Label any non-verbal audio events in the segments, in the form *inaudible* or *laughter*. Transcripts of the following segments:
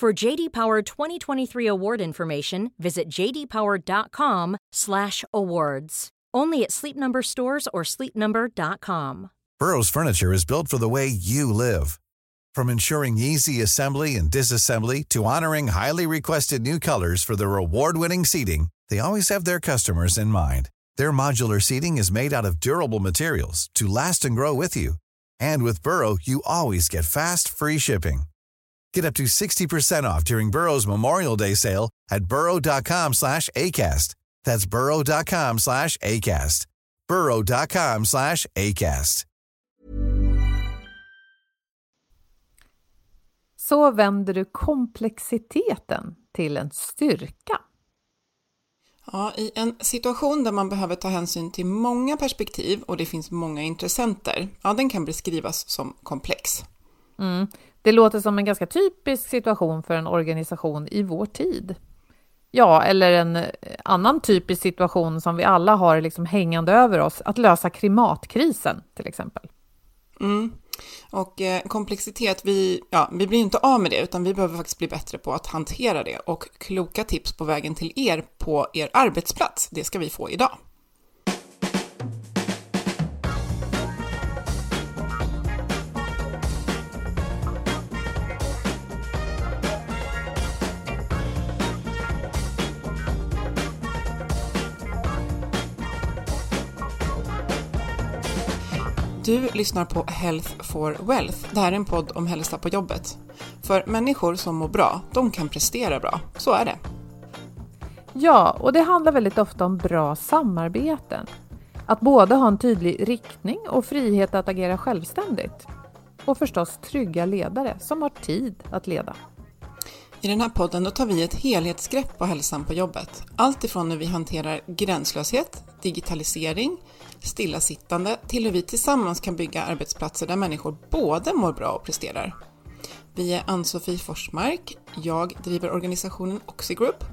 For JD Power 2023 award information, visit jdpower.com/awards. Only at Sleep Number stores or sleepnumber.com. Burrow's furniture is built for the way you live. From ensuring easy assembly and disassembly to honoring highly requested new colors for their award-winning seating, they always have their customers in mind. Their modular seating is made out of durable materials to last and grow with you. And with Burrow, you always get fast, free shipping. Get up to 60% off during Burrow's Memorial Day sale at burrow.com slash ACAST. That's burrow.com slash ACAST. burrow.com slash ACAST. Så vänder du komplexiteten till en styrka. Ja, I en situation där man behöver ta hänsyn till många perspektiv och det finns många intressenter, ja, den kan beskrivas som komplex. Mm. Det låter som en ganska typisk situation för en organisation i vår tid. Ja, eller en annan typisk situation som vi alla har liksom hängande över oss, att lösa klimatkrisen till exempel. Mm. Och eh, komplexitet, vi, ja, vi blir inte av med det, utan vi behöver faktiskt bli bättre på att hantera det. Och kloka tips på vägen till er på er arbetsplats, det ska vi få idag. Du lyssnar på Health for Wealth. Det här är en podd om hälsa på jobbet. För människor som mår bra, de kan prestera bra. Så är det. Ja, och det handlar väldigt ofta om bra samarbeten. Att både ha en tydlig riktning och frihet att agera självständigt. Och förstås trygga ledare som har tid att leda. I den här podden då tar vi ett helhetsgrepp på hälsan på jobbet. Allt ifrån hur vi hanterar gränslöshet, digitalisering, stillasittande till hur vi tillsammans kan bygga arbetsplatser där människor både mår bra och presterar. Vi är Ann-Sofie Forsmark, jag driver organisationen Oxigroup.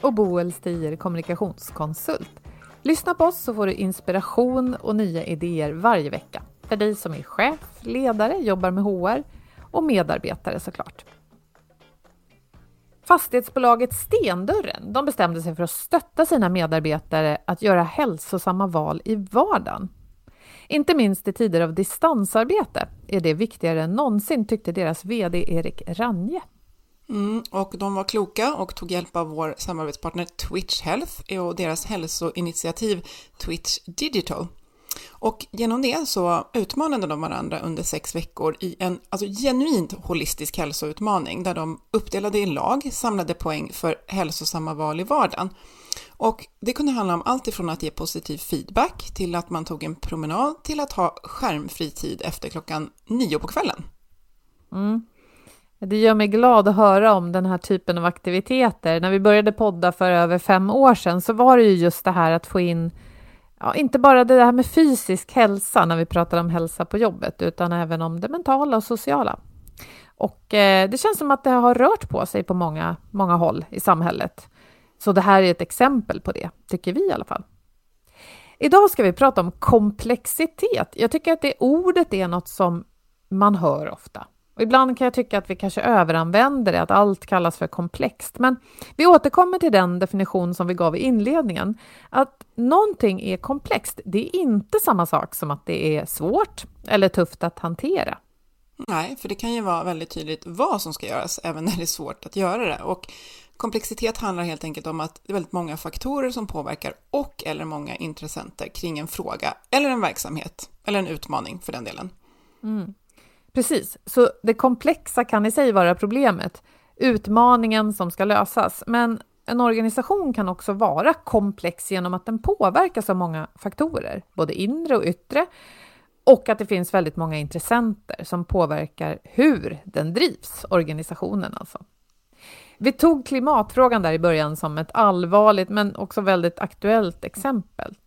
Och Boel Stier, kommunikationskonsult. Lyssna på oss så får du inspiration och nya idéer varje vecka. För dig som är chef, ledare, jobbar med HR och medarbetare såklart. Fastighetsbolaget Stendörren de bestämde sig för att stötta sina medarbetare att göra hälsosamma val i vardagen. Inte minst i tider av distansarbete är det viktigare än någonsin tyckte deras VD Erik Ranje. Mm, och de var kloka och tog hjälp av vår samarbetspartner Twitch Health och deras hälsoinitiativ Twitch Digital. Och genom det så utmanade de varandra under sex veckor i en alltså, genuint holistisk hälsoutmaning där de uppdelade i lag, samlade poäng för hälsosamma val i vardagen. Och det kunde handla om allt ifrån att ge positiv feedback till att man tog en promenad till att ha skärmfri tid efter klockan nio på kvällen. Mm. Det gör mig glad att höra om den här typen av aktiviteter. När vi började podda för över fem år sedan så var det ju just det här att få in ja, inte bara det här med fysisk hälsa när vi pratar om hälsa på jobbet, utan även om det mentala och sociala. Och eh, det känns som att det har rört på sig på många, många håll i samhället. Så det här är ett exempel på det, tycker vi i alla fall. Idag ska vi prata om komplexitet. Jag tycker att det ordet är något som man hör ofta. Och ibland kan jag tycka att vi kanske överanvänder det, att allt kallas för komplext. Men vi återkommer till den definition som vi gav i inledningen. Att någonting är komplext, det är inte samma sak som att det är svårt eller tufft att hantera. Nej, för det kan ju vara väldigt tydligt vad som ska göras, även när det är svårt att göra det. Och komplexitet handlar helt enkelt om att det är väldigt många faktorer som påverkar och eller många intressenter kring en fråga eller en verksamhet eller en utmaning för den delen. Mm. Precis, så det komplexa kan i sig vara problemet, utmaningen som ska lösas. Men en organisation kan också vara komplex genom att den påverkas av många faktorer, både inre och yttre, och att det finns väldigt många intressenter som påverkar hur den drivs, organisationen alltså. Vi tog klimatfrågan där i början som ett allvarligt men också väldigt aktuellt exempel.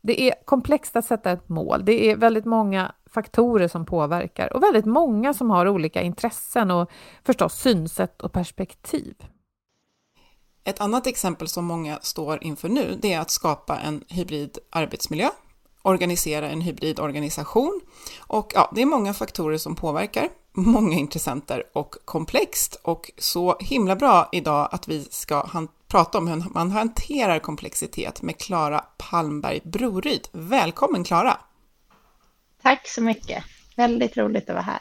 Det är komplext att sätta ett mål. Det är väldigt många faktorer som påverkar och väldigt många som har olika intressen och förstås synsätt och perspektiv. Ett annat exempel som många står inför nu, det är att skapa en hybrid arbetsmiljö, organisera en hybridorganisation och ja, det är många faktorer som påverkar, många intressenter och komplext och så himla bra idag att vi ska prata om hur man hanterar komplexitet med Klara Palmberg Broryd. Välkommen Klara! Tack så mycket! Väldigt roligt att vara här.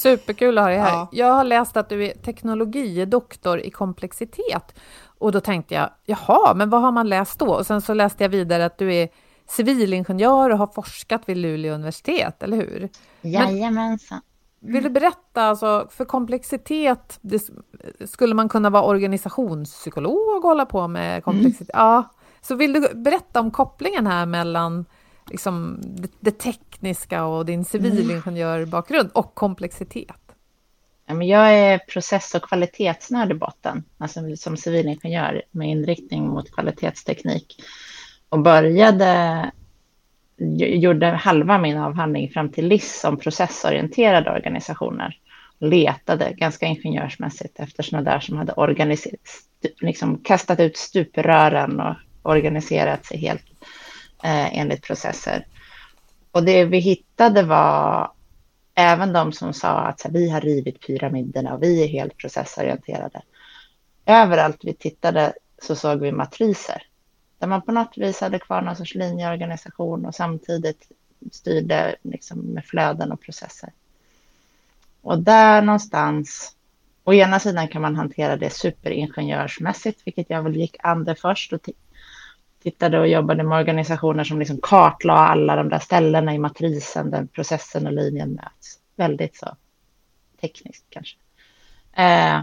Superkul att ha dig här. Ja. Jag har läst att du är teknologidoktor i komplexitet och då tänkte jag, jaha, men vad har man läst då? Och sen så läste jag vidare att du är civilingenjör och har forskat vid Luleå universitet, eller hur? Jajamensan. Vill du berätta, alltså, för komplexitet, det, skulle man kunna vara organisationspsykolog och hålla på med komplexitet? Mm. Ja, så vill du berätta om kopplingen här mellan liksom, det, det tekniska och din civilingenjörbakgrund och komplexitet? Jag är process och kvalitetsnörd i botten, alltså som civilingenjör med inriktning mot kvalitetsteknik och började, gjorde halva min avhandling fram till LIS om processorienterade organisationer. Letade ganska ingenjörsmässigt efter sådana där som hade organiserat, liksom kastat ut stuprören och organiserat sig helt eh, enligt processer. Och det vi hittade var även de som sa att här, vi har rivit pyramiderna och vi är helt processorienterade. Överallt vi tittade så såg vi matriser där man på något vis hade kvar någon sorts linjeorganisation och samtidigt styrde liksom med flöden och processer. Och där någonstans, å ena sidan kan man hantera det superingenjörsmässigt, vilket jag väl gick an det först och tittade och jobbade med organisationer som liksom kartlade alla de där ställena i matrisen där processen och linjen möts. Väldigt så tekniskt kanske. Eh,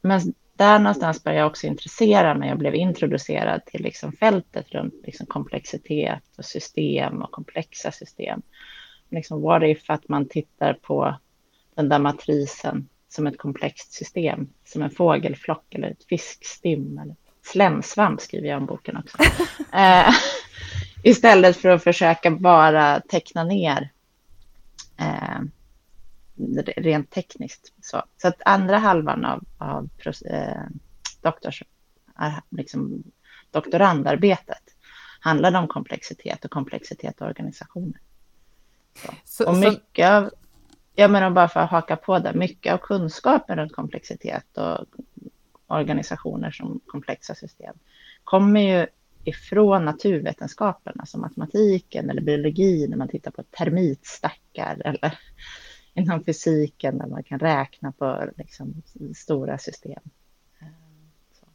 men där någonstans började jag också intressera mig och blev introducerad till liksom fältet runt liksom komplexitet och system och komplexa system. Liksom what if att man tittar på den där matrisen som ett komplext system, som en fågelflock eller ett fiskstim eller slemsvamp skriver jag om boken också. eh, *laughs* istället för att försöka bara teckna ner eh, rent tekniskt. Så, så att andra halvan av, av eh, doktors, liksom, doktorandarbetet handlade om komplexitet och komplexitet och organisationer. Så. Så, och mycket av, jag menar bara för att haka på det, mycket av kunskapen runt komplexitet och organisationer som komplexa system kommer ju ifrån naturvetenskaperna som matematiken eller biologi när man tittar på termitstackar eller *laughs* inom fysiken där man kan räkna på liksom, stora system. Så.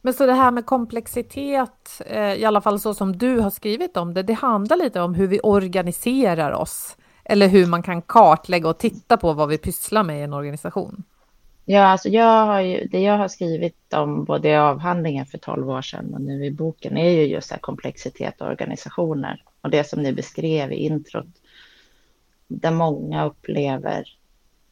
Men så det här med komplexitet, eh, i alla fall så som du har skrivit om det, det handlar lite om hur vi organiserar oss eller hur man kan kartlägga och titta på vad vi pysslar med i en organisation. Ja, alltså jag har ju, det jag har skrivit om både i avhandlingen för 12 år sedan och nu i boken är ju just här komplexitet och organisationer. Och det som ni beskrev i introt där många upplever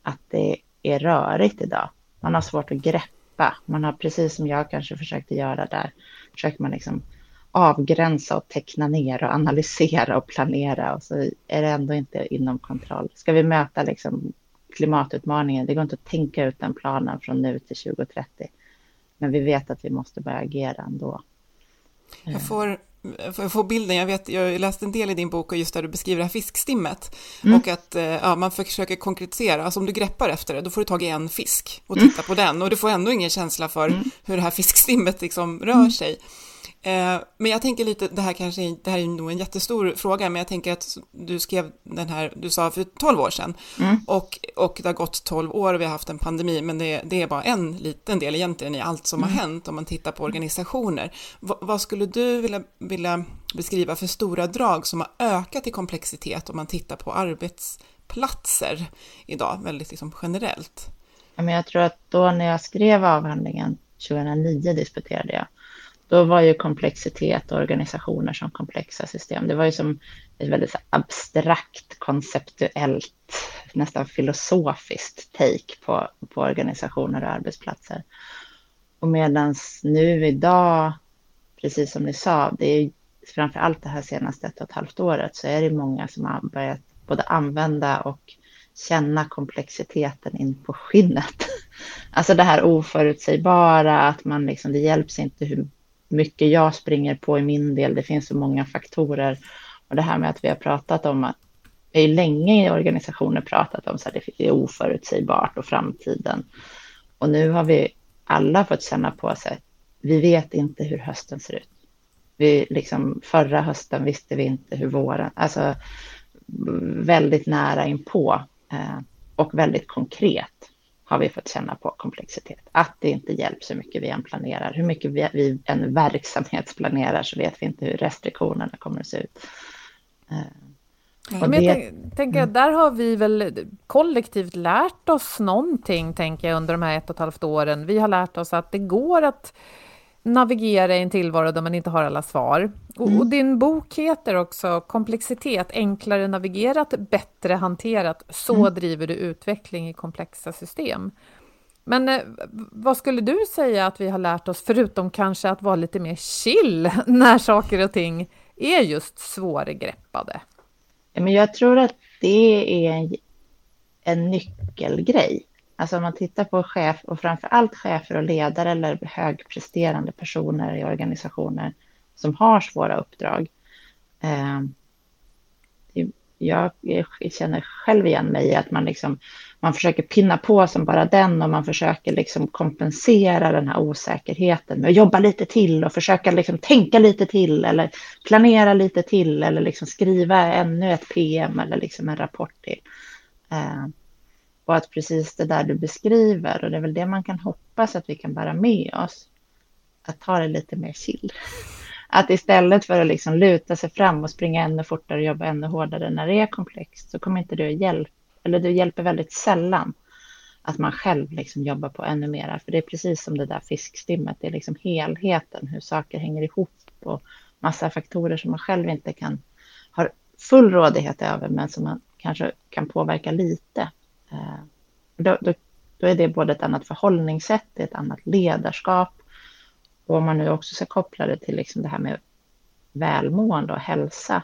att det är rörigt idag. Man har svårt att greppa. Man har precis som jag kanske försökte göra där, försöker man liksom avgränsa och teckna ner och analysera och planera och så är det ändå inte inom kontroll. Ska vi möta liksom klimatutmaningen, det går inte att tänka ut den planen från nu till 2030. Men vi vet att vi måste börja agera ändå. Jag får jag får bilden, jag, vet, jag läste en del i din bok och just där du beskriver det här fiskstimmet mm. och att eh, ja, man försöker konkretisera, alltså om du greppar efter det, då får du tag i en fisk och titta mm. på den och du får ändå ingen känsla för mm. hur det här fiskstimmet liksom rör mm. sig. Eh, men jag tänker lite, det här kanske det här är nog en jättestor fråga, men jag tänker att du skrev den här, du sa för 12 år sedan, mm. och, och det har gått 12 år och vi har haft en pandemi, men det, det är bara en liten del egentligen i allt som mm. har hänt om man tittar på organisationer. V vad skulle du vilja, vilja beskriva för stora drag som har ökat i komplexitet om man tittar på arbetsplatser idag, väldigt liksom generellt? Jag tror att då när jag skrev avhandlingen 2009 disputerade jag då var ju komplexitet och organisationer som komplexa system. Det var ju som ett väldigt abstrakt, konceptuellt, nästan filosofiskt take på, på organisationer och arbetsplatser. Och medan nu idag, precis som ni sa, det är framför allt det här senaste ett och ett halvt året så är det många som har börjat både använda och känna komplexiteten in på skinnet. *laughs* Alltså det här oförutsägbara, att man liksom, det hjälps inte hur mycket jag springer på i min del. Det finns så många faktorer. Och det här med att vi har pratat om att vi har länge i organisationer pratat om så att det är oförutsägbart och framtiden. Och nu har vi alla fått känna på sig, vi vet inte hur hösten ser ut. Vi, liksom, förra hösten visste vi inte hur våren, alltså väldigt nära inpå eh, och väldigt konkret har vi fått känna på komplexitet. Att det inte hjälps hur mycket vi än planerar. Hur mycket vi, vi än verksamhetsplanerar så vet vi inte hur restriktionerna kommer att se ut. Uh, men jag tänker, tänker mm. där har vi väl kollektivt lärt oss någonting, tänker jag, under de här ett och ett halvt åren. Vi har lärt oss att det går att navigera i en tillvaro där man inte har alla svar. Och, mm. och, din bok heter också Komplexitet, enklare navigerat, bättre hanterat. Så mm. driver du utveckling i komplexa system. Men eh, vad skulle du säga att vi har lärt oss, förutom kanske att vara lite mer chill *laughs* när saker och ting är just svårgreppade? Men jag tror att det är en, en nyckelgrej. Alltså om man tittar på chef och framför allt chefer och ledare eller högpresterande personer i organisationer som har svåra uppdrag. Eh, jag känner själv igen mig i att man, liksom, man försöker pinna på som bara den och man försöker liksom kompensera den här osäkerheten med att jobba lite till och försöka liksom tänka lite till eller planera lite till eller liksom skriva ännu ett PM eller liksom en rapport till. Eh, och att precis det där du beskriver, och det är väl det man kan hoppas att vi kan bära med oss, att ta det lite mer chill. Att istället för att liksom luta sig fram och springa ännu fortare och jobba ännu hårdare när det är komplext, så kommer inte det att hjälpa, eller det hjälper väldigt sällan att man själv liksom jobbar på ännu mera. För det är precis som det där fiskstimmet, det är liksom helheten, hur saker hänger ihop och massa faktorer som man själv inte kan, har full rådighet över, men som man kanske kan påverka lite. Eh, då, då, då, är det både ett annat förhållningssätt, ett annat ledarskap. Och om man nu också ska koppla det till liksom det här med välmående och hälsa.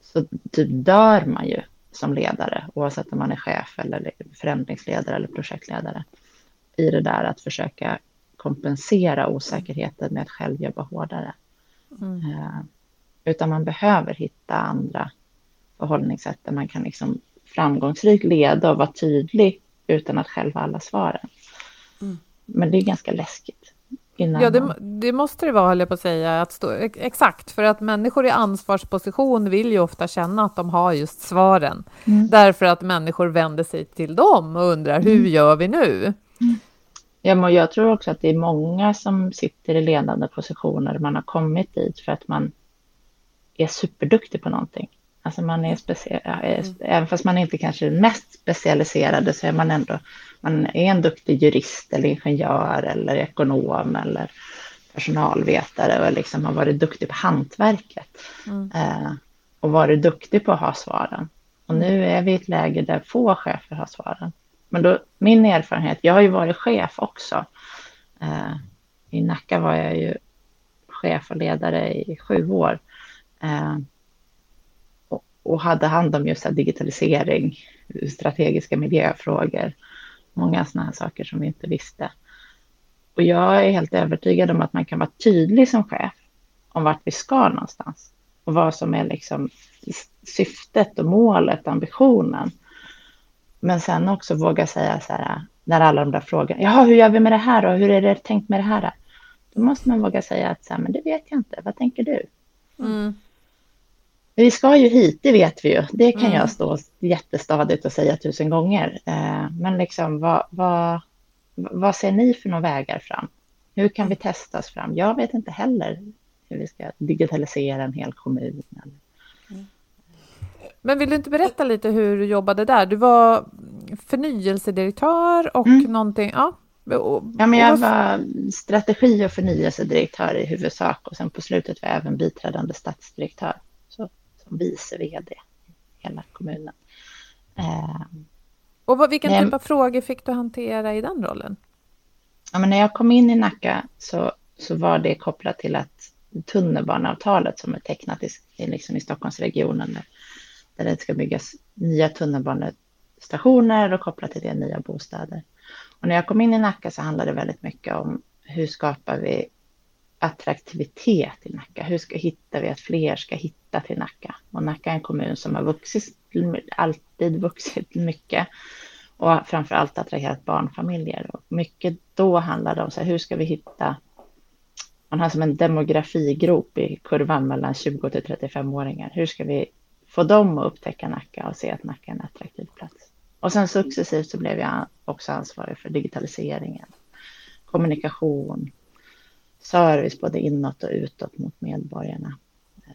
Så typ dör man ju som ledare, oavsett om man är chef eller förändringsledare eller projektledare, i det där att försöka kompensera osäkerheten med att själv jobba hårdare. Mm. Uh, utan man behöver hitta andra förhållningssätt där man kan liksom framgångsrikt leda och vara tydlig utan att själv ha alla svaren. Mm. Men det är ganska läskigt. Ja, det, det, måste det vara, höll jag på att säga. Att stå, exakt, för att människor i ansvarsposition vill ju ofta känna att de har just svaren. Mm. Därför att människor vänder sig till dem och undrar, hur mm. gör vi nu? Mm. Ja, men jag tror också att det är många som sitter i ledande positioner, man har kommit dit för att man är superduktig på någonting. Alltså man är speciell, mm. även fast man inte kanske är mest specialiserade så är man ändå, man är en duktig jurist eller ingenjör eller ekonom eller personalvetare och liksom har varit duktig på hantverket. Mm. Eh, och varit duktig på att ha svaren. Och nu är vi i ett läge där få chefer har svaren. Men då, min erfarenhet, jag har ju varit chef också. Eh, I Nacka var jag ju chef och ledare i sju år. Eh, och hade hand om just digitalisering, strategiska miljöfrågor, många sådana här saker som vi inte visste. Och jag är helt övertygad om att man kan vara tydlig som chef om vart vi ska någonstans och vad som är liksom syftet och målet, ambitionen. Men sen också våga säga så här, när alla de där frågorna, jaha, hur gör vi med det här och hur är det tänkt med det här? Då måste man våga säga att så här, men det vet jag inte, vad tänker du? Mm. Vi ska ju hit, det vet vi ju. Det kan mm. jag stå jättestadigt och säga tusen gånger. Eh, men liksom, vad, vad, vad ser ni för några vägar fram? Hur kan vi testa oss fram? Jag vet inte heller hur vi ska digitalisera en hel kommun. Men vill du inte berätta lite hur du jobbade där? Du var förnyelsedirektör och mm. någonting, ja. Ja, men jag var strategi och förnyelsedirektör i huvudsak och sen på slutet var jag även biträdande stadsdirektör, så som vice vd i hela kommunen. Eh, och vad, vilken typ av frågor fick du hantera i den rollen? Ja, men när jag kom in i Nacka så, så var det kopplat till att tunnelbaneavtalet som är tecknat i, liksom i Stockholmsregionen där, där det ska byggas nya tunnelbanestationer och kopplat till det nya bostäder. Och när jag kom in i Nacka så handlade det väldigt mycket om hur skapar vi attraktivitet i Nacka? Hur ska, hittar vi att fler ska hitta till Nacka? Och Nacka är en kommun som har vuxit, alltid vuxit mycket och framför allt attraherat barnfamiljer. Och mycket då handlar det om så här, hur ska vi hitta man har som en demografigrop i kurvan mellan 20 till 35-åringar. Hur ska vi få dem att upptäcka Nacka och se att Nacka är en attraktiv plats? Och sen successivt så blev jag också ansvarig för digitaliseringen, kommunikation, service både inåt och utåt mot medborgarna eh,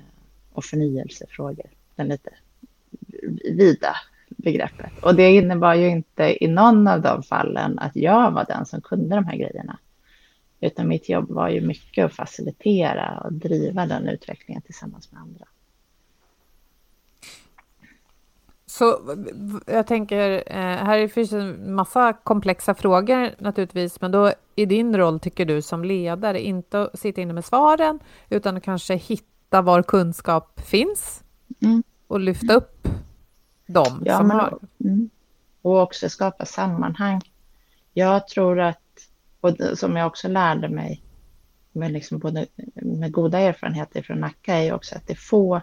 och förnyelsefrågor. Den lite vida begreppet. Och det innebar ju inte i någon av de fallen att jag var den som kunde de här grejerna. Utan mitt jobb var ju mycket att facilitera och driva den utvecklingen tillsammans med andra. Så jag tänker, eh, här finns en massa komplexa frågor naturligtvis, men då i din roll tycker du som ledare inte att sitta inne med svaren, utan att kanske hitta var kunskap finns mm. och lyfta upp dem ja, som men, har. Mm. Och också skapa sammanhang. Jag tror att, och som jag också lärde mig med, liksom både, med goda erfarenheter från Nacka, är också att det är få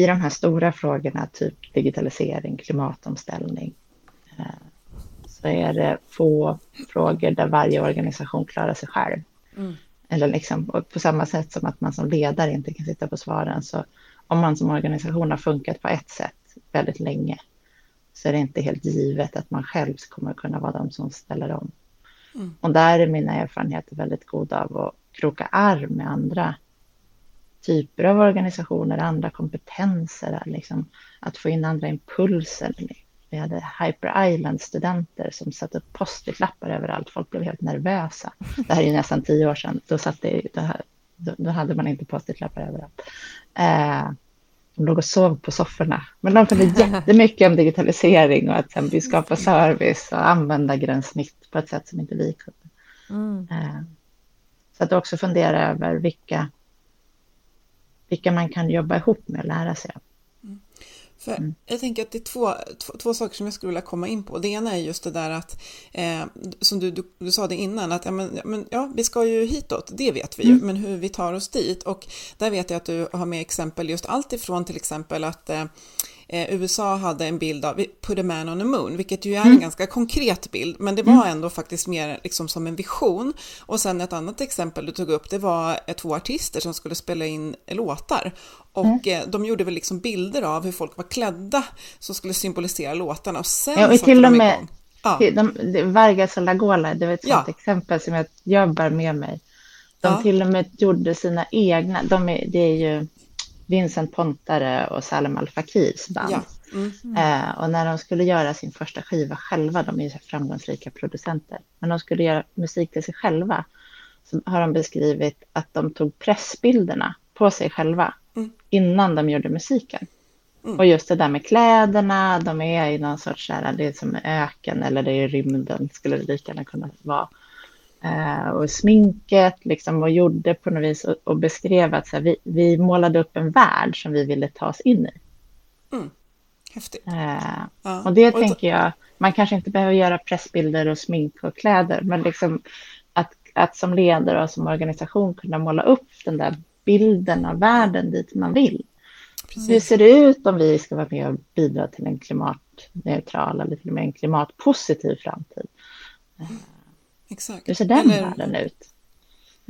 i de här stora frågorna, typ digitalisering, klimatomställning, eh, så är det få frågor där varje organisation klarar sig själv. Mm. Eller liksom, på samma sätt som att man som ledare inte kan sitta på svaren, så om man som organisation har funkat på ett sätt väldigt länge, så är det inte helt givet att man själv kommer kunna vara de som ställer om. Mm. Och där är mina erfarenheter väldigt goda av att kroka arm med andra typer av organisationer, andra kompetenser, liksom, att få in andra impulser. Vi hade Hyper Island-studenter som satte upp post-it-lappar överallt. Folk blev helt nervösa. Det här är nästan tio år sedan. Då, satt det, då, då hade man inte post-it-lappar överallt. Eh, de låg och sov på sofforna. Men de kunde jättemycket om digitalisering och att vi skapar service och använda gränssnitt på ett sätt som inte vi kunde. Mm. Eh, så att också fundera över vilka vilka man kan jobba ihop med och lära sig av. Mm. För mm. Jag tänker att det är två, två, två, saker som jag skulle vilja komma in på. Det ena är just det där att, eh, som du, du, du, sa det innan, att ja, men, men, ja, vi ska ju hitåt, det vet vi ju, mm. men hur vi tar oss dit. Och där vet jag att du har med exempel just allt ifrån till exempel att eh, eh, USA hade en bild av Put a man on the moon, vilket ju är mm. en ganska konkret bild, men det var mm. ändå faktiskt mer liksom som en vision. Och sen ett annat exempel du tog upp, det var eh, två artister som skulle spela in låtar och mm. Eh, de gjorde väl liksom bilder av hur folk var klädda som skulle symbolisera låtarna och sen ja, och till och med igång. Ja. De, Vargas och Lagola, det var ett sånt ja. exempel som jag, jag bär med mig. De ja. till och med gjorde sina egna, de är, det är ju Vincent Pontare och Salem Al Fakirs band. Ja. Mm. Eh, och när de skulle göra sin första skiva själva, de är ju framgångsrika producenter, men de skulle göra musik till sig själva, så har de beskrivit att de tog pressbilderna på sig själva mm. innan de gjorde musiken. Mm. Och just det där med kläderna, de är i någon sorts, där, det är som öken eller det är rymden, skulle det lika gärna kunna vara. Eh, och sminket liksom, och gjorde på något vis och, och beskrev att så här, vi, vi målade upp en värld som vi ville ta oss in i. Mm. Häftigt. Eh, ja. Och det och tänker jag, man kanske inte behöver göra pressbilder och smink och kläder, men liksom att, att som ledare och som organisation kunna måla upp den där bilden av världen dit man vill. Precis. Hur ser det ut om vi ska vara med och bidra till en klimatneutral eller till och med en klimatpositiv framtid? Exakt. Hur ser den eller, världen ut?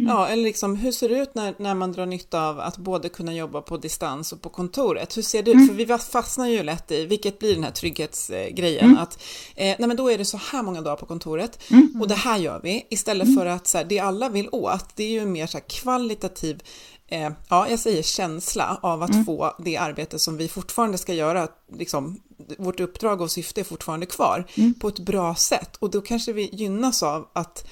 Ja, eller liksom, hur ser det ut när, när man drar nytta av att både kunna jobba på distans och på kontoret? Hur ser det ut? Mm. För vi fastnar ju lätt i, vilket blir den här trygghetsgrejen, mm. att eh, nej men då är det så här många dagar på kontoret mm. och det här gör vi, istället mm. för att så här, det alla vill åt, det är ju mer så här kvalitativ eh, ja, jag säger känsla av att mm. få det arbete som vi fortfarande ska göra, liksom, vårt uppdrag och syfte är fortfarande kvar, mm. på ett bra sätt. Och då kanske vi gynnas av att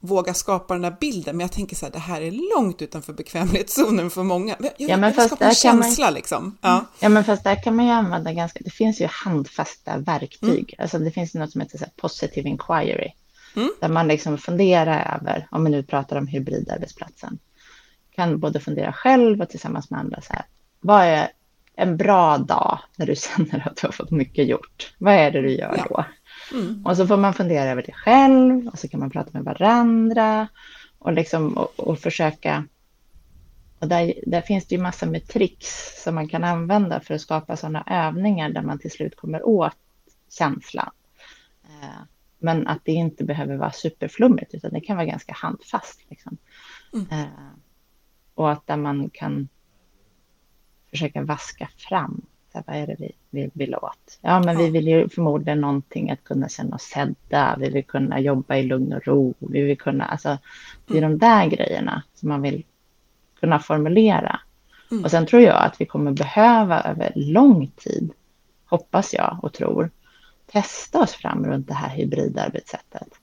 våga skapa den där bilden, men jag tänker så här, det här är långt utanför bekvämlighetszonen för många. Jag, ja, men jag skapa en känsla man, liksom. Ja. ja, men fast där kan man ju använda ganska, det finns ju handfasta verktyg, mm. alltså det finns något som heter så här, positive inquiry, mm. där man liksom funderar över, om vi nu pratar om hybridarbetsplatsen, kan både fundera själv och tillsammans med andra så här, vad är en bra dag när du *laughs* känner att du har fått mycket gjort? Vad är det du gör då? Mm. Och så får man fundera över det själv och så kan man prata med varandra och, liksom, och, och försöka. Och där, där finns det ju massor med tricks som man kan använda för att skapa sådana övningar där man till slut kommer åt känslan. Eh, men att det inte behöver vara superflummigt utan det kan vara ganska handfast. Liksom. Mm. Och att där man kan försöka vaska fram så vad är det vi, vi vill åt? Ja, men vi vill ju förmodligen någonting att kunna känna oss sedda. Vi vill kunna jobba i lugn och ro. Vi vill kunna, alltså, det är mm. de där grejerna som man vill kunna formulera. Mm. Och sen tror jag att vi kommer behöva över lång tid, hoppas jag och tror, testa oss fram runt det här hybridarbetssättet.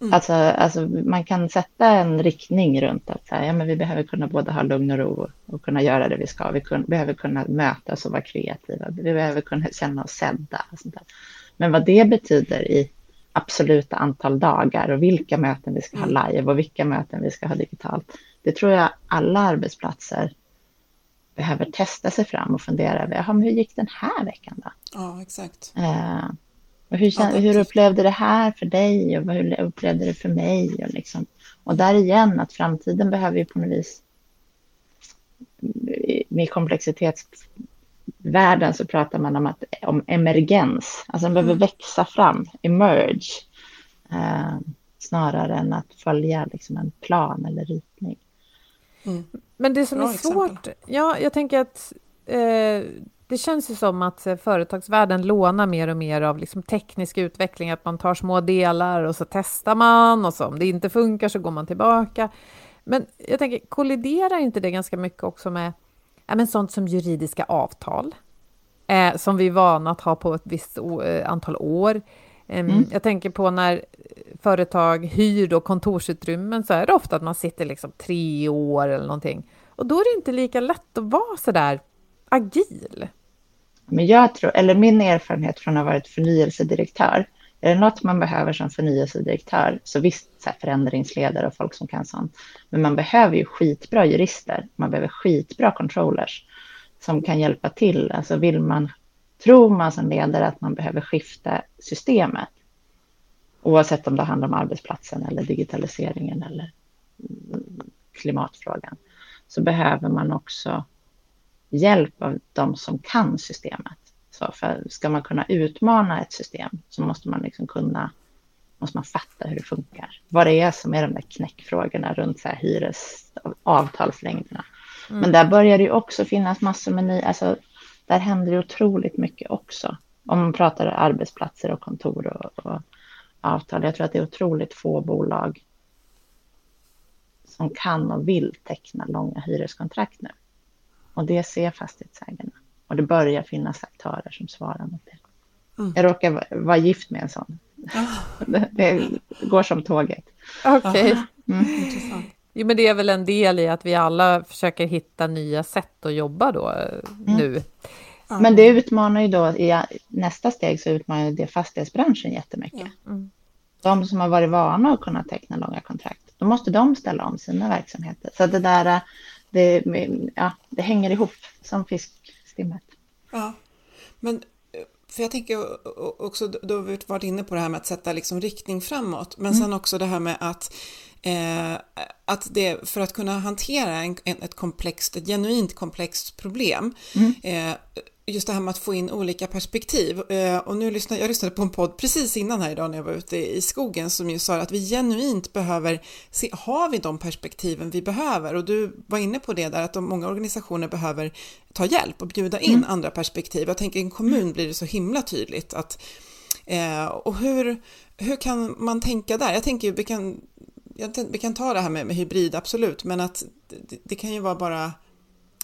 Mm. Alltså, alltså, man kan sätta en riktning runt att här, ja, men vi behöver kunna både ha lugn och ro och kunna göra det vi ska. Vi kun, behöver kunna mötas och vara kreativa. Vi behöver kunna känna oss sedda. Och sånt där. Men vad det betyder i absoluta antal dagar och vilka möten vi ska ha mm. live och vilka möten vi ska ha digitalt. Det tror jag alla arbetsplatser behöver testa sig fram och fundera över. Ja, men hur gick den här veckan då? Ja, exakt. Eh, och hur, ja, hur upplevde det här för dig och hur upplevde det för mig? Och, liksom. och där igen, att framtiden behöver ju på något vis... Med komplexitetsvärlden så pratar man om, att, om emergens, alltså den behöver mm. växa fram, emerge, eh, snarare än att följa liksom, en plan eller ritning. Mm. Men det som Bra är svårt, exempel. ja, jag tänker att eh, det känns ju som att eh, företagsvärlden lånar mer och mer av liksom teknisk utveckling, att man tar små delar och så testar man och så om det inte funkar så går man tillbaka. Men jag tänker, kolliderar inte det ganska mycket också med ja, men sånt som juridiska avtal, eh, som vi är vana att ha på ett visst eh, antal år? Mm. Jag tänker på när företag hyr då kontorsutrymmen så är det ofta att man sitter liksom tre år eller någonting. Och då är det inte lika lätt att vara så där agil. Men jag tror, eller min erfarenhet från att ha varit förnyelsedirektör, är det något man behöver som förnyelsedirektör, så visst så förändringsledare och folk som kan sånt, men man behöver ju skitbra jurister, man behöver skitbra controllers som kan hjälpa till. Alltså vill man, tror man som ledare att man behöver skifta systemet, oavsett om det handlar om arbetsplatsen eller digitaliseringen eller mm, klimatfrågan, så behöver man också hjälp av de som kan systemet. Så för ska man kunna utmana ett system så måste man liksom kunna måste man fatta hur det funkar. Vad det är som är de där knäckfrågorna runt så här hyres avtalslängderna. Mm. Men där börjar det ju också finnas massor med nya, alltså där händer det otroligt mycket också. Om man pratar arbetsplatser och kontor och, och avtal. Jag tror att det är otroligt få bolag som kan och vill teckna långa hyreskontrakt nu. Och det ser fastighetsägarna. Och det börjar finnas aktörer som svarar mot det. Mm. Jag råkar vara gift med en sån. Det, *laughs* det, går som tåget. Okej. Okay. Mm. Jo, men det är väl en del i att vi alla försöker hitta nya sätt att jobba då eh, mm. nu. Men det utmanar ju då, i nästa steg så utmanar det fastighetsbranschen jättemycket. Mm. De som har varit vana att kunna teckna långa kontrakt, då måste de ställa om sina verksamheter. Så det där det, ja, det hänger ihop som fiskstimmet. Ja, men för jag tänker också, då har vi varit inne på det här med att sätta liksom riktning framåt, men mm. sen också det här med att Eh, att det, för att kunna hantera en, en, ett komplext, ett genuint komplext problem, mm. eh, just det här med att få in olika perspektiv. Eh, och nu lyssnade jag lyssnade på en podd precis innan här idag när jag var ute i skogen som ju sa att vi genuint behöver se, har vi de perspektiven vi behöver? Och du var inne på det där att de, många organisationer behöver ta hjälp och bjuda in mm. andra perspektiv. Jag tänker i en kommun blir det så himla tydligt att eh, och hur, hur kan man tänka där? Jag tänker vi kan, vi kan ta det här med, med hybrid, absolut, men att det, det kan ju vara bara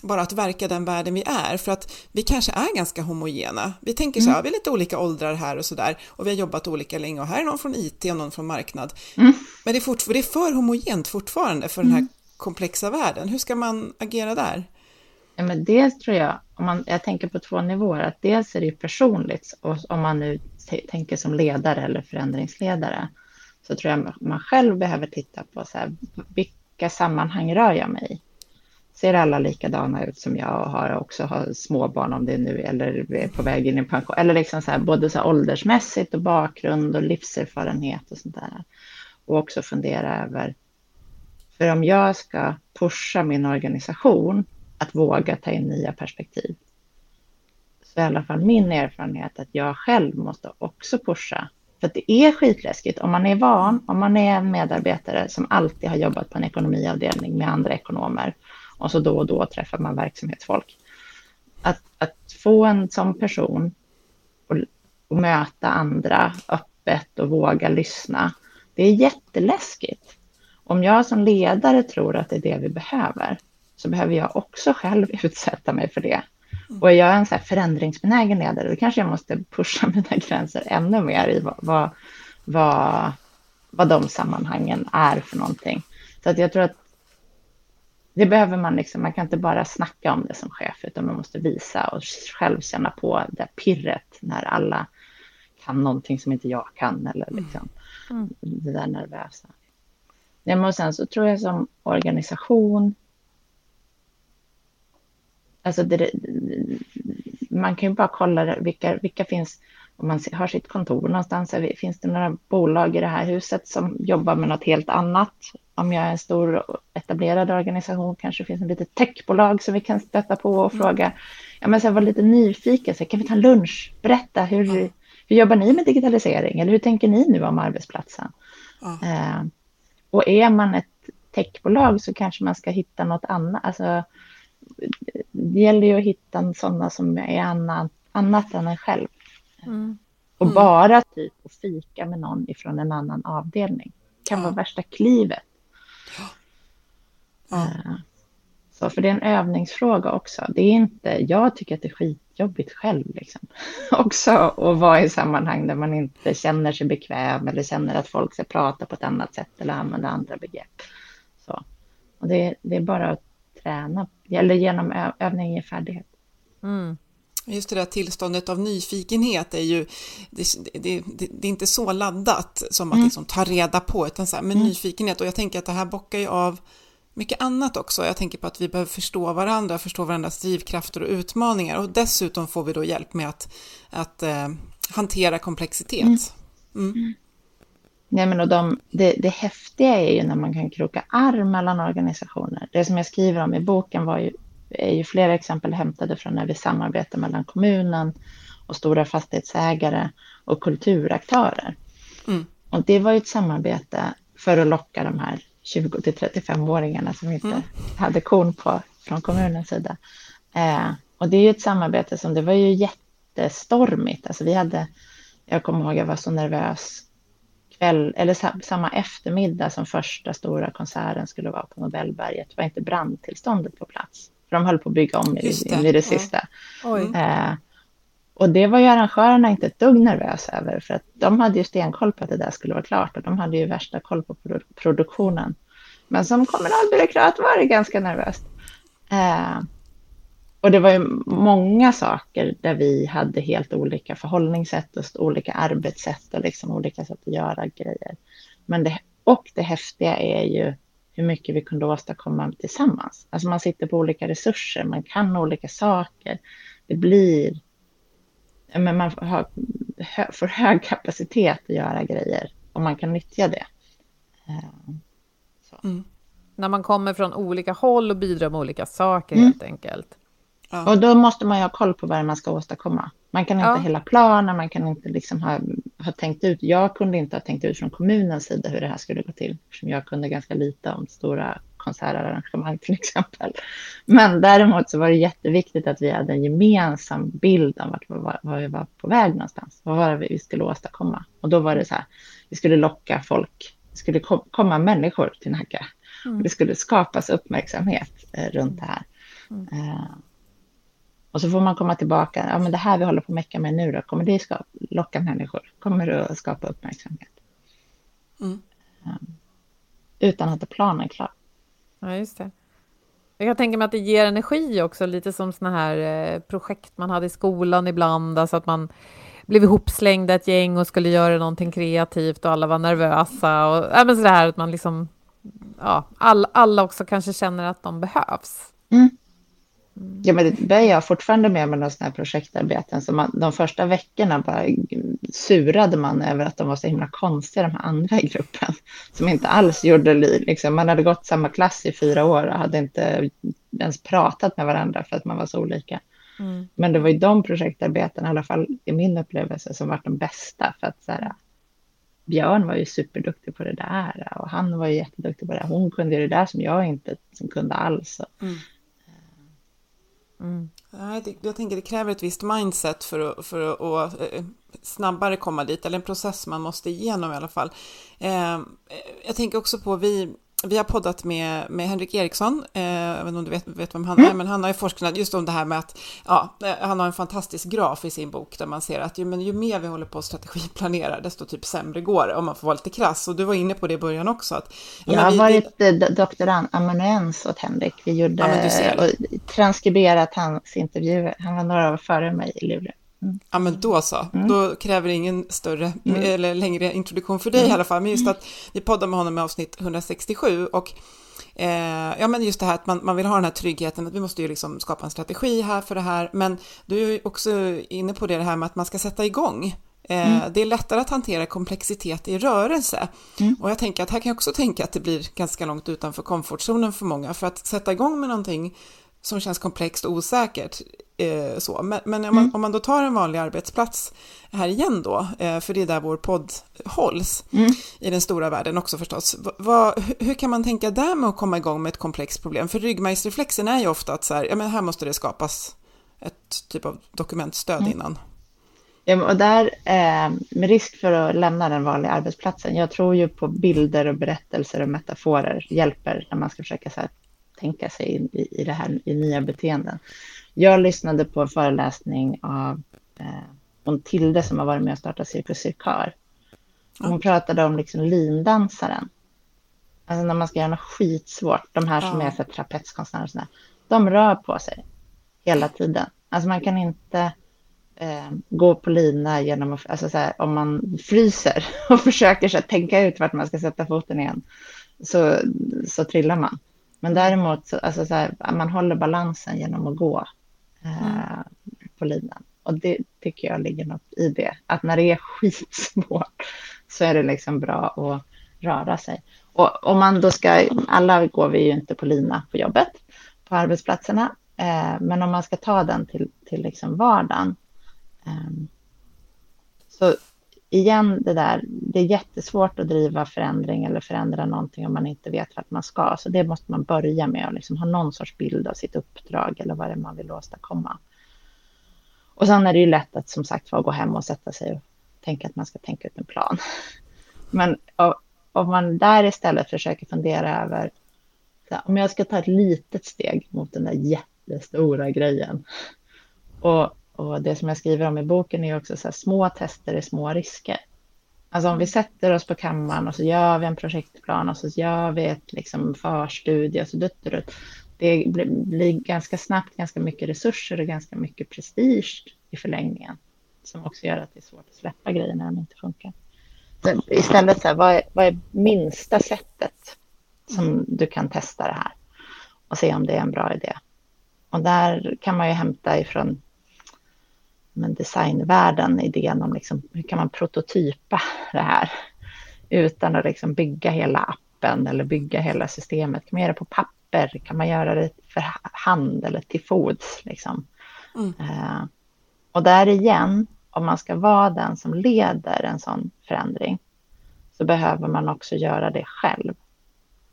bara att verka den världen vi är, för att vi kanske är ganska homogena. Vi tänker så här, mm. vi är lite olika åldrar här och så där, och vi har jobbat olika länge, och här är någon från IT och någon från marknad. Mm. Men det är, fort, det är för homogent fortfarande för mm. den här mm. komplexa världen. Hur ska man agera där? Ja, men dels tror jag, om man, jag tänker på två nivåer, att dels är det personligt, och om man nu tänker som ledare eller förändringsledare, så tror jag man själv behöver titta på så här, vilka sammanhang rör jag mig i? ser alla likadana ut som jag och har också har småbarn om det är nu eller är på väg in i pension. Eller liksom så här, både så här åldersmässigt och bakgrund och livserfarenhet och sånt där. Och också fundera över, för om jag ska pusha min organisation att våga ta in nya perspektiv, så är i alla fall min erfarenhet att jag själv måste också pusha. För det är skitläskigt om man är van, om man är en medarbetare som alltid har jobbat på en ekonomiavdelning med andra ekonomer och så då och då träffar man verksamhetsfolk. Att, att få en sån person och, och möta andra öppet och våga lyssna, det är jätteläskigt. Om jag som ledare tror att det är det vi behöver, så behöver jag också själv *laughs* utsätta mig för det. Och är jag en så här förändringsbenägen ledare, då kanske jag måste pusha *laughs* mina gränser ännu mer i vad, vad, vad, vad de sammanhangen är för någonting. Så att jag tror att det behöver man liksom, man kan inte bara snacka om det som chef, utan man måste visa och själv känna på det pirret när alla kan någonting som inte jag kan eller mm. liksom mm. det där nervösa. Men sen så tror jag som organisation, alltså det, man kan ju bara kolla vilka, vilka finns, om man har sitt kontor någonstans, finns det några bolag i det här huset som jobbar med något helt annat? Om jag är en stor etablerad organisation kanske finns ett litet techbolag som vi kan stötta på och mm. fråga. Ja, men så var lite nyfiken, så kan vi ta en lunch? Berätta, hur, hur jobbar ni med digitalisering? Eller hur tänker ni nu om arbetsplatsen? Mm. Eh, och är man ett techbolag så kanske man ska hitta något annat. Alltså, det gäller ju att hitta sådana som är annat, annat än en själv. Mm. Och bara typ att fika med någon ifrån en annan avdelning kan vara värsta klivet. Ja. Eh, så för det är en övningsfråga också. Det är inte, jag tycker att det är skitjobbigt själv liksom. *laughs* också att vara i sammanhang där man inte känner sig bekväm eller känner att folk ska prata på ett annat sätt eller använda andra begrepp. Så. Och det, det är bara att träna, eller genom övning ge färdighet. Mm. Just det där tillståndet av nyfikenhet är ju, det, det, det, det är inte så laddat som att mm. liksom ta reda på, utan så här, men mm. nyfikenhet, och jag tänker att det här bockar ju av mycket annat också. Jag tänker på att vi behöver förstå varandra, förstå varandras drivkrafter och utmaningar och dessutom får vi då hjälp med att, att eh, hantera komplexitet. Mm. Nej, men och de, det, det häftiga är ju när man kan kroka arm mellan organisationer. Det som jag skriver om i boken var ju, är ju flera exempel hämtade från när vi samarbetar mellan kommunen och stora fastighetsägare och kulturaktörer. Mm. Och det var ju ett samarbete för att locka de här 20 till 35-åringarna som inte mm. hade korn på från kommunens sida. Eh, och det är ju ett samarbete som det var ju jättestormigt. Alltså vi hade, jag kommer ihåg, jag var så nervös kväll, eller samma eftermiddag som första stora konserten skulle vara på Nobelberget var inte brandtillståndet på plats. För de höll på att bygga om i det, i det sista. Ja. Eh, och det var ju arrangörerna inte ett dugg nervösa över, för att de hade ju stenkoll på att det där skulle vara klart och de hade ju värsta koll på produktionen. Men som kommunalbyråkrat var det ganska nervöst. Eh, och det var ju många saker där vi hade helt olika förhållningssätt och olika arbetssätt och liksom olika sätt att göra grejer. Men det, och det häftiga är ju hur mycket vi kunde åstadkomma tillsammans. Alltså man sitter på olika resurser, man kan olika saker. Det blir men man har, får hög kapacitet att göra grejer och man kan nyttja det. Eh, Mm. När man kommer från olika håll och bidrar med olika saker mm. helt enkelt. Ja. Och då måste man ju ha koll på vad man ska åstadkomma. Man kan inte ja. hela planen, man kan inte liksom ha, ha tänkt ut. Jag kunde inte ha tänkt ut från kommunens sida hur det här skulle gå till, eftersom jag kunde ganska lite om stora konsertarrangemang till exempel. Men däremot så var det jätteviktigt att vi hade en gemensam bild av vart, var vi var på väg någonstans. Vad var det vi skulle åstadkomma? Och då var det så här, vi skulle locka folk, det skulle komma människor till Nacka. Mm. Det skulle skapas uppmärksamhet eh, runt det här. Mm. Eh, och så får man komma tillbaka, ja men det här vi håller på att mecka med nu då, kommer det ska locka människor? Kommer det att skapa uppmärksamhet? Mm. Um, utan att planen är klar. Ja, just det. Jag kan tänka mig att det ger energi också, lite som sådana här eh, projekt man hade i skolan ibland, alltså att man blev ihopslängda ett gäng och skulle göra någonting kreativt och alla var nervösa och ja, men sådär att man liksom, ja, all, alla också kanske känner att de behövs. Mm. Ja, men det bär jag fortfarande med några sådana här projektarbeten. Så man, de första veckorna bara surade man över att de var så himla konstiga, de här andra i gruppen. Som inte alls gjorde, liksom, man hade gått samma klass i fyra år och hade inte ens pratat med varandra för att man var så olika. Mm. Men det var ju de projektarbetena, i alla fall i min upplevelse, som var de bästa. För att så här, Björn var ju superduktig på det där och han var ju jätteduktig på det. Hon kunde det där som jag inte som kunde alls. Mm. Mm. Jag tänker det kräver ett visst mindset för att, för att eh, snabbare komma dit, eller en process man måste igenom i alla fall. Ehm, eh, jag tänker också på, vi, vi har poddat med, med Henrik Eriksson, eh, jag vet inte om du vet, vet vem han är, mm. men han har ju forskat just om det här med att, ja, eh, han har en fantastisk graf i sin bok där man ser att ju, men ju mer vi håller på att strategiplanera, desto typ sämre går det, om man får vara lite krass. Och du var inne på det i början också. Att, ja, jag har vi, varit vi... Eh, doktorand-amanuens åt Henrik. Vi gjorde, ja, och transkriberat hans intervjuer. Han var några år före mig i Luleå. Ja men då så, mm. då kräver det ingen större mm. eller längre introduktion för dig mm. i alla fall. Men just mm. att vi poddar med honom i avsnitt 167 och eh, ja men just det här att man, man vill ha den här tryggheten, att vi måste ju liksom skapa en strategi här för det här. Men du är ju också inne på det, det här med att man ska sätta igång. Eh, mm. Det är lättare att hantera komplexitet i rörelse. Mm. Och jag tänker att här kan jag också tänka att det blir ganska långt utanför komfortzonen för många. För att sätta igång med någonting som känns komplext och osäkert. Eh, så. Men, men om, man, mm. om, man, då tar en vanlig arbetsplats här igen då, eh, för det är där vår podd hålls, mm. i den stora världen också förstås. Vad, hur kan man tänka där med att komma igång med ett komplext problem? För ryggmärgsreflexen är ju ofta att så här, ja men här måste det skapas ett typ av dokumentstöd mm. innan. Ja, och där, eh, med risk för att lämna den vanliga arbetsplatsen, jag tror ju på bilder och berättelser och metaforer hjälper när man ska försöka så här, tänka sig i, i det här i nya beteenden. Jag lyssnade på en föreläsning av eh, Tilde som har varit med och startat Cirkus Cirkör. Hon ja. pratade om liksom lindansaren. Alltså när man ska göra något skitsvårt, de här som ja. är för trapetskonstnärer och sådär, de rör på sig hela tiden. Alltså man kan inte eh, gå på lina genom att, alltså så här, om man fryser *laughs* och försöker så här, tänka ut vart man ska sätta foten igen, så, så trillar man. Men däremot, så, alltså så här, man håller balansen genom att gå eh, mm. på linan. Och det tycker jag ligger något i det. Att när det är *laughs* skitsvårt så är det liksom bra att röra sig. Och om man då ska, alla går vi ju inte på lina på jobbet, på arbetsplatserna. Eh, men om man ska ta den till, till liksom vardagen. Eh, så igen det där, det är jättesvårt att driva förändring eller förändra någonting om man inte vet vart man ska. Så det måste man börja med och liksom ha någon sorts bild av sitt uppdrag eller vad det är man vill åstadkomma. Och sen är det ju lätt att som sagt var gå hem och sätta sig och tänka att man ska tänka ut en plan. Men om man där istället försöker fundera över om jag ska ta ett litet steg mot den där jättestora grejen och och det som jag skriver om i boken är också så här, små tester är små risker. Alltså om vi sätter oss på kammaren och så gör vi en projektplan och så gör vi ett liksom förstudie och så dutt, Det blir ganska snabbt ganska mycket resurser och ganska mycket prestige i förlängningen. Som också gör att det är svårt att släppa grejer när de inte funkar. Så istället, så här, vad, är, vad är minsta sättet som du kan testa det här? Och se om det är en bra idé. Och där kan man ju hämta ifrån men designvärlden, idén om liksom, hur kan man prototypa det här utan att liksom bygga hela appen eller bygga hela systemet? Kan man göra det på papper? Kan man göra det för hand eller till fots? Liksom? Mm. Uh, och där igen, om man ska vara den som leder en sån förändring så behöver man också göra det själv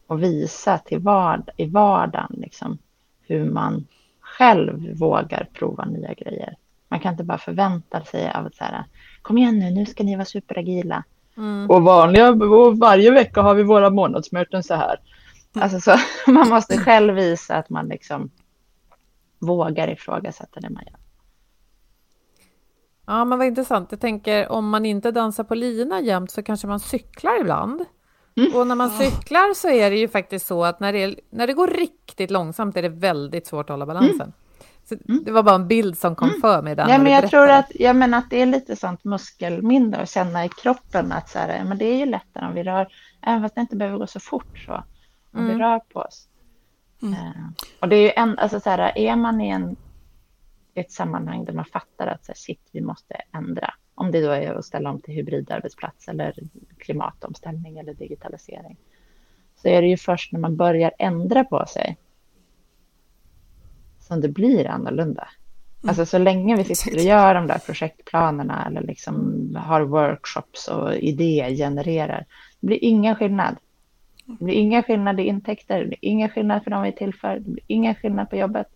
och visa till vard i vardagen liksom, hur man själv vågar prova nya grejer. Man kan inte bara förvänta sig av att så här, kom igen nu, nu ska ni vara superagila. Mm. Och vanliga, och varje vecka har vi våra månadsmöten så här. Alltså så, *laughs* man måste själv visa att man liksom vågar ifrågasätta det man gör. Ja, men vad intressant. Jag tänker om man inte dansar på lina jämt så kanske man cyklar ibland. Mm. Och när man cyklar så är det ju faktiskt så att när det, när det går riktigt långsamt är det väldigt svårt att hålla balansen. Mm. Mm. det var bara en bild som kom mm. för mig. Där ja, men jag tror att, ja, men att det är lite sånt muskelminne att känna i kroppen att så här, men det är ju lättare om vi rör, även fast det inte behöver gå så fort så, om vi mm. rör på oss. Uh, och det är ju en, alltså så här, är man i en ett sammanhang där man fattar att så här, shit, vi måste ändra. Om det då är att ställa om till hybridarbetsplats eller klimatomställning eller digitalisering. Så är det ju först när man börjar ändra på sig som det blir annorlunda. Mm. Alltså så länge vi sitter och gör de där projektplanerna eller liksom har workshops och idéer genererar, det blir ingen skillnad. Det blir ingen skillnad i intäkter, det blir ingen skillnad för de vi är till för, det blir ingen skillnad på jobbet.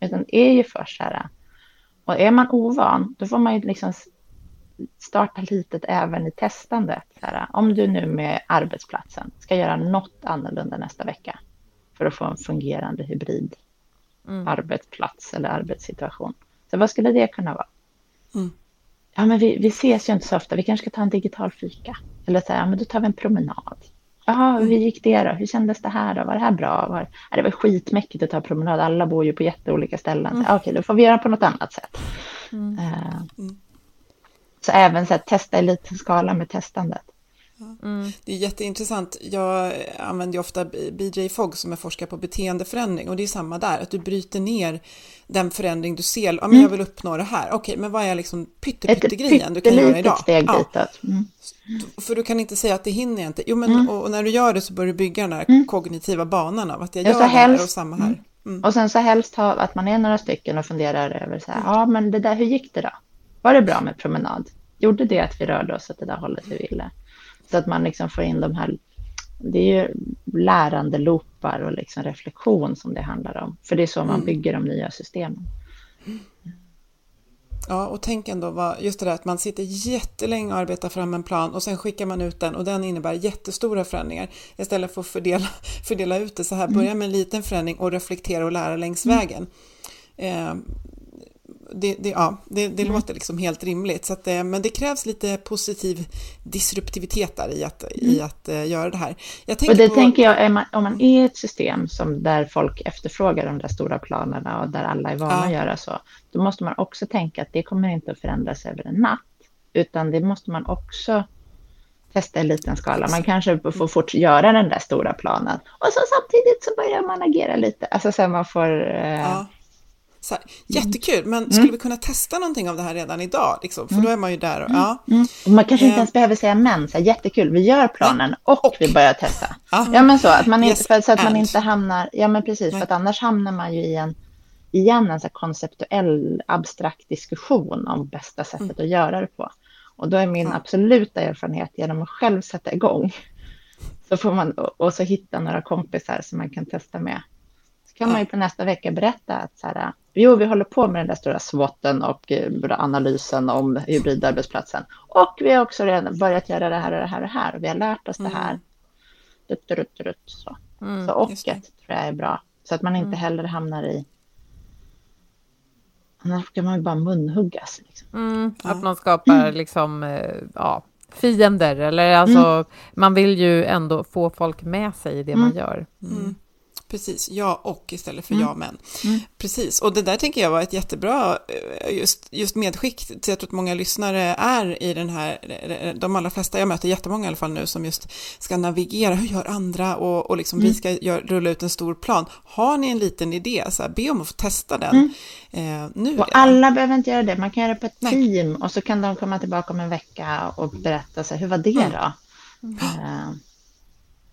Utan det är ju först så här, och är man ovan, då får man ju liksom starta litet även i testandet. Här, om du nu med arbetsplatsen ska göra något annorlunda nästa vecka för att få en fungerande hybrid mm. arbetsplats eller arbetssituation. Så vad skulle det kunna vara? Mm. Ja, men vi, vi ses ju inte så ofta. Vi kanske ska ta en digital fika. Eller så här, ja, men då tar vi en promenad. Jaha, hur gick det då? Hur kändes det här då? Var det här bra? Var, ja, det var skitmäckigt att ta promenad. Alla bor ju på jätteolika ställen. Mm. okej, då får vi göra på något annat sätt. Mm. Uh, så även så här, testa i liten skala med testandet. Mm. Det är jätteintressant. Jag använder ju ofta BJ Fogg som är forskare på beteendeförändring och det är samma där, att du bryter ner den förändring du ser. Ja, men mm. jag vill uppnå det här. Okej, men vad är liksom pyttegrejen du kan göra idag? Steg ja. Mm. För du kan inte säga att det hinner jag inte. Jo, men mm. och, när du gör det så börjar du bygga den här mm. kognitiva banan av att jag gör det här och samma här. Mm. Och sen så helst ha, att man är några stycken och funderar över så här, ja men det där, hur gick det då? Var det bra med promenad? Gjorde det att vi rörde oss åt det där hållet vi ville? Så att man liksom får in de här, det är ju lärande loopar och liksom reflektion som det handlar om. För det är så man mm. bygger de nya systemen. Ja, och tänk ändå vad, just det där att man sitter jättelänge och arbetar fram en plan och sen skickar man ut den och den innebär jättestora förändringar. Istället för att fördela, *laughs* fördela ut det så här, börja med en liten förändring och reflektera och lära längs mm. vägen. Eh, det, det, ja, det, det mm. låter liksom helt rimligt. Så att, men det krävs lite positiv disruptivitet där i att, mm. i att uh, göra det här. Och det på... tänker jag, man, om man är ett system som där folk efterfrågar de där stora planerna och där alla är vana ja. att göra så, då måste man också tänka att det kommer inte att förändras över en natt, utan det måste man också testa i liten skala. Man kanske får fort göra den där stora planen och så samtidigt så börjar man agera lite. Alltså så man får uh, ja så här, jättekul, men mm. skulle vi kunna testa någonting av det här redan idag? Liksom? För mm. då är man ju där och ja. Mm. Och man kanske inte ens behöver säga men, så här, jättekul, vi gör planen och, och, vi börjar testa. Ja, ja men så, att man inte, yes, för, så att man inte hamnar, ja men precis, för att annars hamnar man ju i en, igen, en så konceptuell, abstrakt diskussion om bästa sättet mm. att göra det på. Och då är min absoluta erfarenhet genom att själv sätta igång. Så får man, och så hitta några kompisar som man kan testa med kan man ju på nästa vecka berätta att så här, jo, vi håller på med den där stora SWOTen och eh, analysen om hybridarbetsplatsen. Och vi har också redan börjat göra det här och det här och det här. Och vi har lärt oss mm. det här. Dutt, dutt, dutt, så. Mm, så och tror jag är bra. Så att man inte mm. heller hamnar i Annars kan man ju bara munhuggas. Liksom. Mm, att man skapar mm. liksom, eh, ja, fiender. Eller alltså, mm. man vill ju ändå få folk med sig i det man gör. Precis, ja och istället för mm. ja men. Mm. Precis, och det där tänker jag var ett jättebra eh, just, just medskick till jag tror att många lyssnare är i den här, eh, de allra flesta, jag möter jättemånga i alla fall nu som just ska navigera, hur gör andra och, och liksom mm. vi ska gör, rulla ut en stor plan. Har ni en liten idé, så här, be om att få testa den mm. eh, nu. Och alla behöver inte göra det, man kan göra det på ett Nej. team och så kan de komma tillbaka om en vecka och berätta, så här, hur var det mm. då? Uh,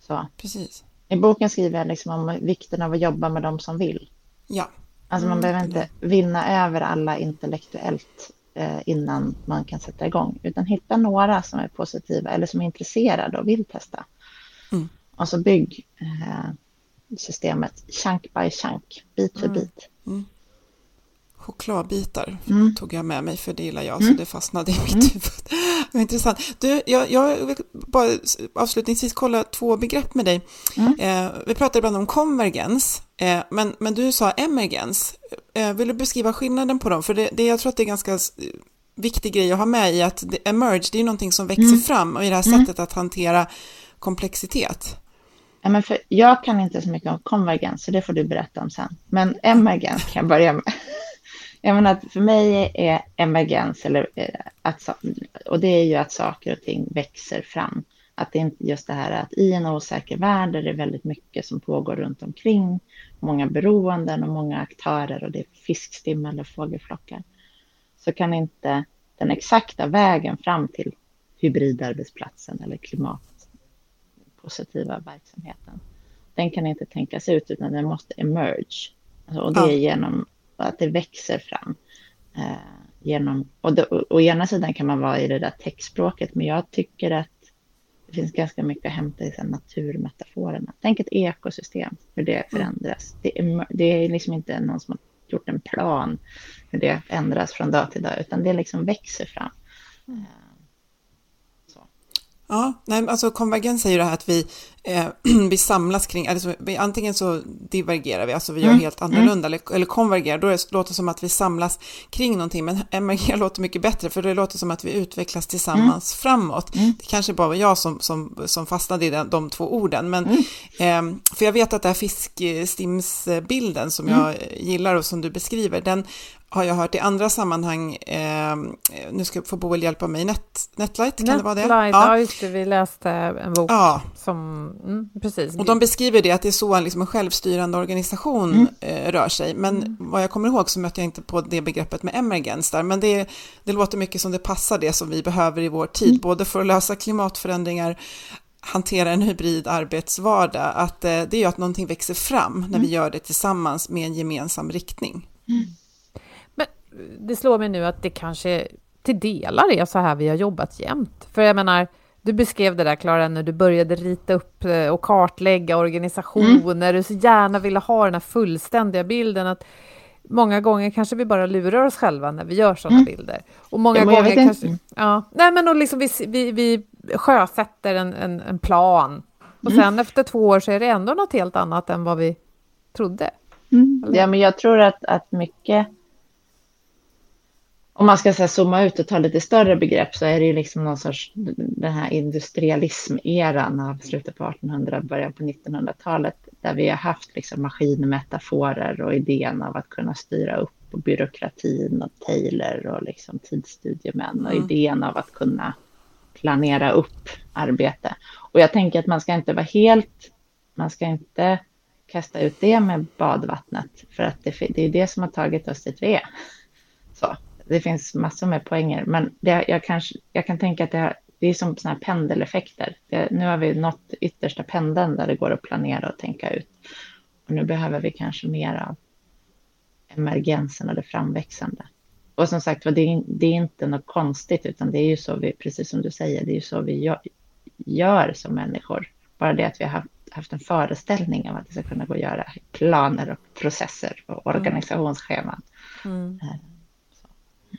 Så. Precis. I boken skriver jag liksom om vikten av att jobba med de som vill. Ja. Alltså man Mm, behöver inte vinna över alla intellektuellt eh, innan man kan sätta igång, utan hitta några som är positiva eller som är intresserade och vill testa. Mm. Och så bygg eh, systemet chunk by chunk, bit för bit. Chokladbitar Mm. tog jag med mig för det gillar jag, så det fastnade i mitt huvud. *laughs* Det var intressant. Du, jag, jag vill bara avslutningsvis kolla två begrepp med dig. Mm. Eh, vi pratade ibland om konvergens, eh, men, men du sa emergens. Eh, vill du beskriva skillnaden på dem? För det, det, jag tror att det är ganska viktig grej att ha med i att det, emerge, det är någonting som växer Mm. fram och i det här sättet att hantera komplexitet. Ja, men för jag kan inte så mycket om konvergens, så det får du berätta om sen. Men emergens kan jag börja med. Jag menar för mig är emergens, eller eh, att, och det är ju att saker och ting växer fram. Att det är inte just det här att i en osäker värld där det är väldigt mycket som pågår runt omkring, många beroenden och många aktörer och det är fiskstim eller fågelflockar, så kan inte den exakta vägen fram till hybridarbetsplatsen eller klimatpositiva verksamheten, den kan inte tänkas ut utan den måste emerge. Alltså, och det är genom att det växer fram. Eh, genom, och det, å, å ena sidan kan man vara i det där textspråket, men jag tycker att det finns ganska mycket att hämta i här naturmetaforerna. Tänk ett ekosystem, hur det förändras. Det, är, det är liksom inte någon som har gjort en plan hur det ändras från dag till dag, utan det liksom växer fram. Ja, nej, alltså konvergens är ju det här att vi, eh, *clears throat* vi samlas kring, alltså, vi, antingen så divergerar vi, alltså vi gör Mm, helt annorlunda, eller, eller konvergerar, då det, låter det som att vi samlas kring någonting, men *laughs* emergera låter mycket bättre, för det låter som att vi utvecklas tillsammans framåt. Mm. Det kanske bara var jag som, som, som fastnade i den, de två orden, men Mm. eh, för jag vet att den här fiskstimsbilden som Mm. jag gillar och som du beskriver, den har jag hört i andra sammanhang, eh, nu ska få Boel hjälpa mig, Net, Netlight, kan det vara det? Netlight, ja. just det, vi läste en bok Ja, som, mm, precis. och de beskriver det att det är så en, liksom en självstyrande organisation Mm. eh, rör sig. Men vad jag kommer ihåg så mötte jag inte på det begreppet med emergens där. Men det, det låter mycket som det passar det som vi behöver i vår tid, Mm. både för att lösa klimatförändringar, hantera en hybrid arbetsvardag, att eh, det är ju att någonting växer fram när Mm. vi gör det tillsammans med en gemensam riktning. Det slår mig nu att det kanske till delar är så här vi har jobbat jämt. För jag menar, du beskrev det där Klara när du började rita upp eh, och kartlägga organisationer, du så gärna ville ha den här fullständiga bilden att många gånger kanske vi bara lurar oss själva när vi gör sådana bilder. Och många Ja, gånger kanske... Ja, nej men och liksom vi, vi, vi sjösätter en, en, en plan och sen efter två år så är det ändå något helt annat än vad vi trodde. Eller? Ja, men jag tror att, att mycket... Om man ska så här, zooma ut och ta lite större begrepp så är det ju liksom någon sorts den här industrialism-eran av slutet på 1800 början på 1900-talet där vi har haft liksom maskinmetaforer och idén av att kunna styra upp och byråkratin och Taylor och liksom tidsstudiemän och idén av att kunna planera upp arbete. Och jag tänker att man ska inte vara helt, man ska inte kasta ut det med badvattnet för att det, det är det som har tagit oss dit vi är. Det finns massor med poänger, men det, jag, kanske, jag kan tänka att det, det är som såna här pendeleffekter. Det, nu har vi nått yttersta pendeln där det går att planera och tänka ut. Och nu behöver vi kanske mer av emergensen och det framväxande. Och som sagt det är, det är inte något konstigt, utan det är ju så vi, precis som du säger, det är ju så vi gör, gör som människor. Bara det att vi har haft, haft en föreställning om att det ska kunna gå att göra planer och processer och organisationsscheman. Mm.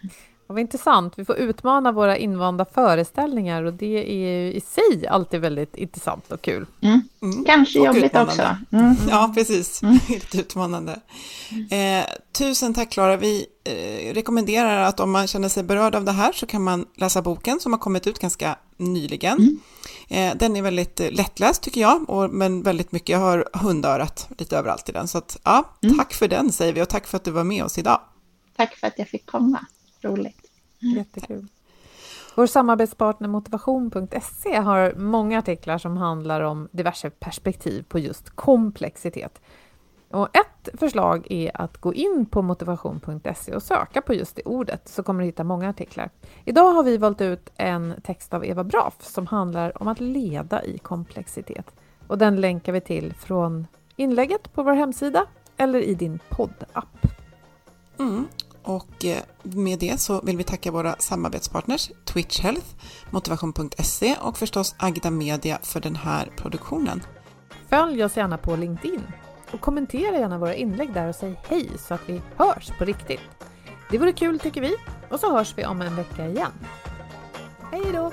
*laughs* Vad intressant. Vi får utmana våra invanda föreställningar och det är ju i sig alltid väldigt intressant och kul. Mm. Mm. Kanske Och jobbigt utmanande. också. Mm. Ja, precis. *laughs* Helt utmanande. Eh, tusen tack Klara. Vi eh, rekommenderar att om man känner sig berörd av det här så kan man läsa boken som har kommit ut ganska nyligen. Eh, den är väldigt eh, lättläst tycker jag, och, men väldigt mycket. Jag har hundörat lite överallt i den. Så att, ja, tack för den säger vi och tack för att du var med oss idag. Tack för att jag fick komma. Roligt. Jättekul. Vår samarbetspartner motivation.se har många artiklar som handlar om diverse perspektiv på just komplexitet. Och ett förslag är att gå in på motivation.se och söka på just det ordet så kommer du hitta många artiklar. Idag har vi valt ut en text av Eva Braff som handlar om att leda i komplexitet. och den länkar vi till från inlägget på vår hemsida eller i din poddapp. Mm. Och eh, med det så vill vi tacka våra samarbetspartners Twitch Health, Motivation.se och förstås Agda Media för den här produktionen. Följ oss gärna på LinkedIn och kommentera gärna våra inlägg där och säg hej så att vi hörs på riktigt. Det vore kul tycker vi och så hörs vi om en vecka igen. Hej då!